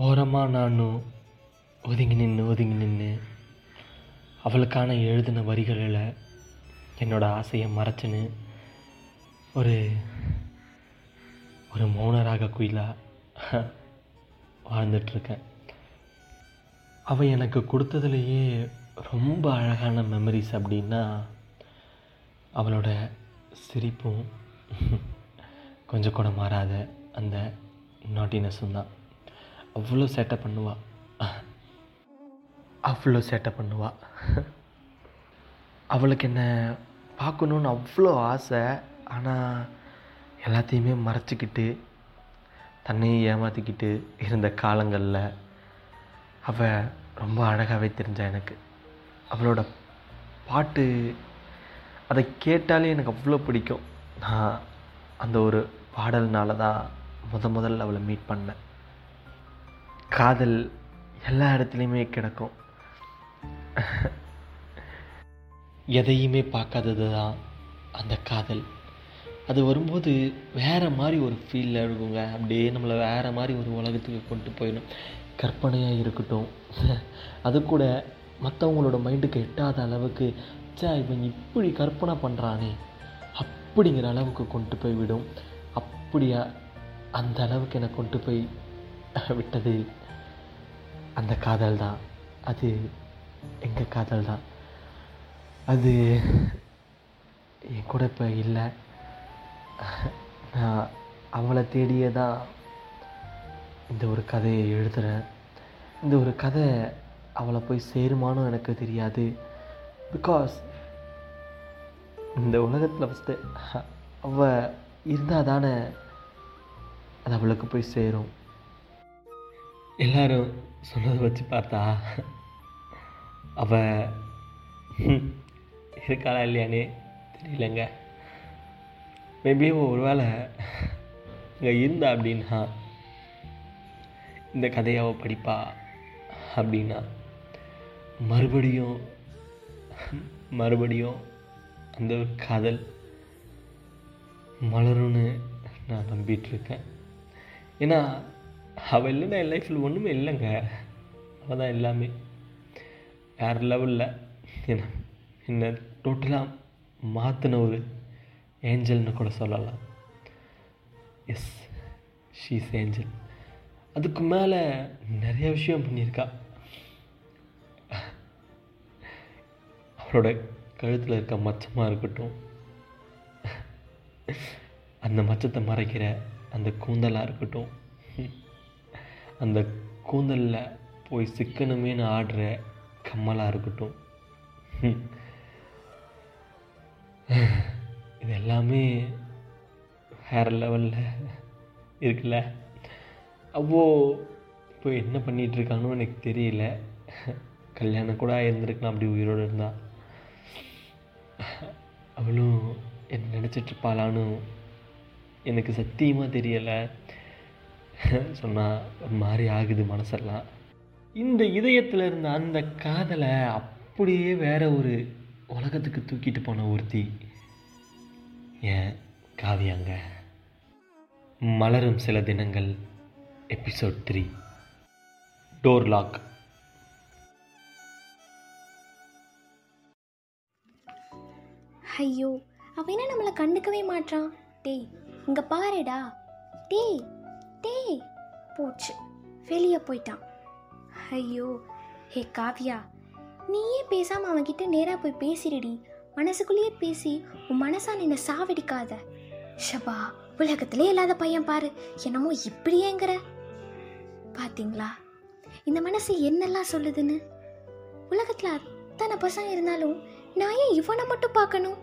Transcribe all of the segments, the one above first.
ஓரமாக நானும் ஒதுங்கி நின்று ஒதுங்கி நின்று அவளுக்கான எழுதின வரிகளில் என்னோடய ஆசையை மறைச்சின்னு ஒரு ஒரு மௌனராக குயிலாக வாழ்ந்துட்டுருக்கேன் அவள் எனக்கு கொடுத்ததுலேயே ரொம்ப அழகான மெமரிஸ் அப்படின்னா அவளோட சிரிப்பும் கொஞ்சம் கூட மாறாத அந்த நாட்டினஸும் தான். அவ்வளோ சேட்டை பண்ணுவா. அவ்வளோ சேட்டை பண்ணுவா. அவளுக்கு என்ன பார்க்கணுன்னு அவ்வளோ ஆசை. ஆனால் எல்லாத்தையுமே மறைச்சிக்கிட்டு தன்னையும் ஏமாற்றிக்கிட்டு இருந்த காலங்களில் அவள் ரொம்ப அழகாகவே தெரிஞ்சா எனக்கு. அவளோட பாட்டு அதை கேட்டாலே எனக்கு அவ்வளோ பிடிக்கும். நான் அந்த ஒரு பாடல்னால தான் முத முதல்ல அவளை மீட் பண்ணேன். காதல் எல்லா இடத்துலையுமே கிடக்கும். எதையுமே பார்க்காதது தான் அந்த காதல். அது வரும்போது வேறு மாதிரி ஒரு ஃபீலில் இருக்குங்க. அப்படியே நம்மளை வேறு மாதிரி ஒரு உலகத்துக்கு கொண்டு போயிடும். கற்பனையாக இருக்கட்டும். அது கூட மற்றவங்களோட மைண்டுக்கு எட்டாத அளவுக்கு சே இவன் இப்படி கற்பனை பண்ணுறானே அப்படிங்கிற அளவுக்கு கொண்டு போய் விடும் அப்படியா அந்த அளவுக்கு என்னை கொண்டு போய் விட்டது அந்த காதல் தான் அது எங்கள் காதல் தான் அது என் கூட இப்போ இல்லை. நான் அவளை தேடியே தான் இந்த ஒரு கதையை எழுதுகிறேன் இந்த ஒரு கதை அவளை போய் சேருமானும் எனக்கு தெரியாது. பிகாஸ் இந்த உலகத்தில் ஃபஸ்ட்டு அவள் இருந்தால் தானே அது அவளுக்கு போய் சேரும். எல்லாரும் சொன்னதை வச்சு பார்த்தா அவள் இருக்காளா இல்லையானே தெரியலங்க. மேபி ஒரு வேளை இங்கே இருந்தா அப்படின்னா இந்த கதையை அவள் படிப்பா அப்படின்னா மறுபடியும் மறுபடியும் அந்த ஒரு காதல் மலரும்னு நான் நம்பிட்டுருக்கேன் ஏன்னா அவள் இல்லைன்னா என் லைஃப்பில் ஒன்றுமே இல்லைங்க. அவள் தான் எல்லாமே. வேறு லெவலில் என்ன என்னை டோட்டலாக மாற்றின ஒரு ஏஞ்சல்னு கூட சொல்லலாம். எஸ் ஷீஸ் ஏஞ்சல் அதுக்கு மேலே நிறைய விஷயம் பண்ணியிருக்கா. அவளோட கழுத்தில் இருக்க மச்சமாக இருக்கட்டும். அந்த மச்சத்தை மறைக்கிற அந்த கூந்தலாக இருக்கட்டும். அந்த கூந்தலில் போய் சிக்கணுமேனு ஆடுற கம்மலாக இருக்கட்டும். இது எல்லாமே வேறு லெவலில் இருக்குல்ல. அவ்வளோ இப்போ என்ன பண்ணிகிட்ருக்கானோ எனக்கு தெரியல. கல்யாணம் கூட இருந்திருக்கலாம் அப்படி உயிரோடு இருந்தால் அவளும் என்ன நினச்சிட்ருப்பாளான்னு எனக்கு சத்தியமாக தெரியலை. சொன்னால் ஒரு மாதிரி ஆகுது மனசெல்லாம். இந்த இதயத்தில் இருந்த அந்த காதலை அப்படியே வேற ஒரு உலகத்துக்கு தூக்கிட்டு போன ஒருத்தி. ஏன்? காவியாங்க. மலரும் சில தினங்கள். எபிசோட் த்ரீ டோர் லாக் ஐயோ அவன் என்ன நம்மளை கண்டுக்கவே மாட்றான்? டேய் இங்கே பாருடா. டேய் டேய் போச்சு. வெளியே போயிட்டான். ஐயோ ஹே காவ்யா நீயே பேசாமல் அவன்கிட்ட நேராக போய் பேசிடுடி. மனசுக்குள்ளேயே பேசி உன் மனசா என்னை சாவடிக்காத. ஷபா உலகத்திலே இல்லாத பையன் பாரு. என்னமோ இப்படியேங்கிற. பார்த்தீங்களா இந்த மனசு என்னெல்லாம் சொல்லுதுன்னு? உலகத்தில் அத்தனை பசங்க இருந்தாலும் நான் ஏன் இவனை மட்டும் பார்க்கணும்?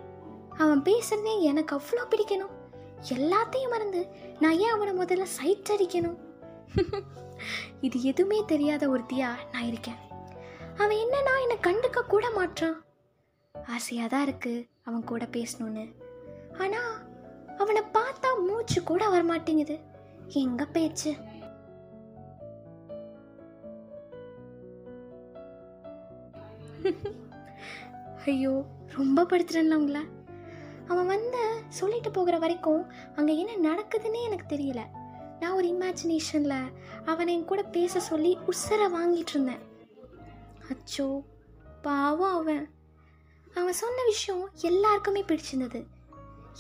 அவன் பேசுறதே எனக்கு அவ்வளோ பிடிக்கணும். எல்லாத்தையும் மறந்து நான் ஏன் அவனை முதல்ல சைட் அடிக்கணும் இது எதுவுமே தெரியாத ஒருத்தியா நான் இருக்கேன். அவன் என்னன்னா என்னை கண்டுக்க கூட மாட்றான். ஆசையாக தான் இருக்கு அவன் கூட பேசணும்னு. ஆனால் அவனை பார்த்தா மூச்சு கூட வரமாட்டேங்குது. எங்க பேச்சு? ஐயோ ரொம்ப படுத்துறேன்ல உங்களை. அவன் வந்து சொல்லிட்டு போகிற வரைக்கும் அங்கே என்ன நடக்குதுன்னே எனக்கு தெரியல. நான் ஒரு இமேஜினேஷனில் அவனை என் கூட பேச சொல்லி உசர வாங்கிட்டு இருந்தேன். அச்சோ பாவம் அவன். அவன் சொன்ன விஷயம் எல்லாருக்குமே பிடிச்சிருந்தது.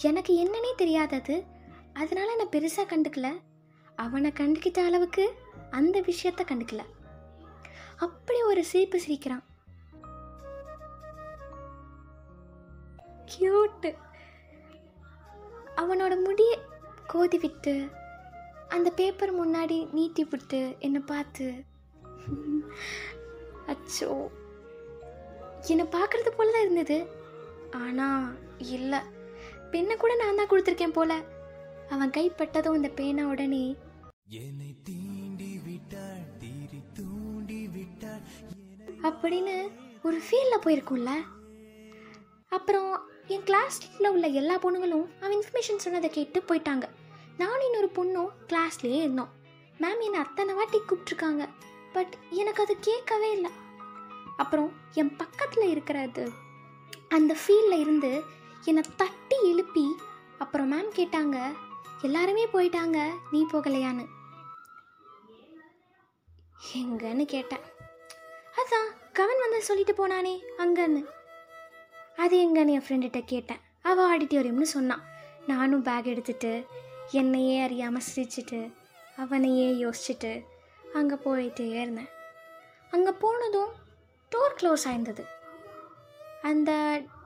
எனக்கு என்னன்னே தெரியாதது அதனால நான் பெருசாக கண்டுக்கல. அவனை கண்டுக்கிட்ட அளவுக்கு அந்த விஷயத்த கண்டுக்கல. அப்படி ஒரு சிரிப்பு சிரிக்கிறான். கியூட்டு அவனோட முடிய கோதி விட்டு அந்த பேப்பர் முன்னாடி நீட்டி விட்டு என்னை பார்த்து அச்சோ என்னை பார்க்குறது போல தான் இருந்தது. ஆனால் இல்லை. பெண்ணை கூட நான் தான் கொடுத்துருக்கேன் போல. அவன் கைப்பட்டதும் அந்த பேனா உடனே என்னை தீண்டி விட்டாள் தீரி தூண்டி விட்டாள் அப்படின்னு ஒரு ஃபீல்டில் போயிருக்கும்ல. அப்புறம் என் கிளாஸில் உள்ள எல்லா பொண்ணுங்களும் அவன் இன்ஃபர்மேஷன் சொன்னதை கேட்டு போயிட்டாங்க. நானும் இன்னொரு பொண்ணும் கிளாஸ்லேயே இருந்தோம். மேம் என்னை அத்தனை வாட்டி கூப்பிட்ருக்காங்க பட் எனக்கு அது கேட்கவே இல்லை. அப்புறம் என் பக்கத்தில் இருக்கிறது அந்த ஃபீல்டில் இருந்து என்னை தட்டி எழுப்பி அப்புறம் மேம் கேட்டாங்க எல்லாருமே போயிட்டாங்க நீ போகலையான்னு? எங்கன்னு கேட்டேன். அதான் கவன் வந்து சொல்லிட்டு போனானே அங்கன்னு. அது எங்கன்னு என் ஃப்ரெண்டுகிட்ட கேட்டேன். அவள் ஆடிட்டோரியம்னு சொன்னான் நானும் பேக் எடுத்துட்டு என்னையே அறியாமல் சிரிச்சிட்டு அவனையே யோசிச்சுட்டு அங்கே போயிட்டே இருந்தேன். அங்கே போனதும் டோர் க்ளோஸ் ஆயிருந்தது. அந்த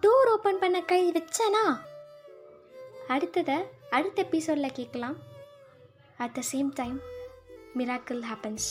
டோர் ஓப்பன் பண்ண கை வச்சேனா? அடுத்ததை அடுத்த எபிசோடில் கேட்கலாம். At the same time miracle happens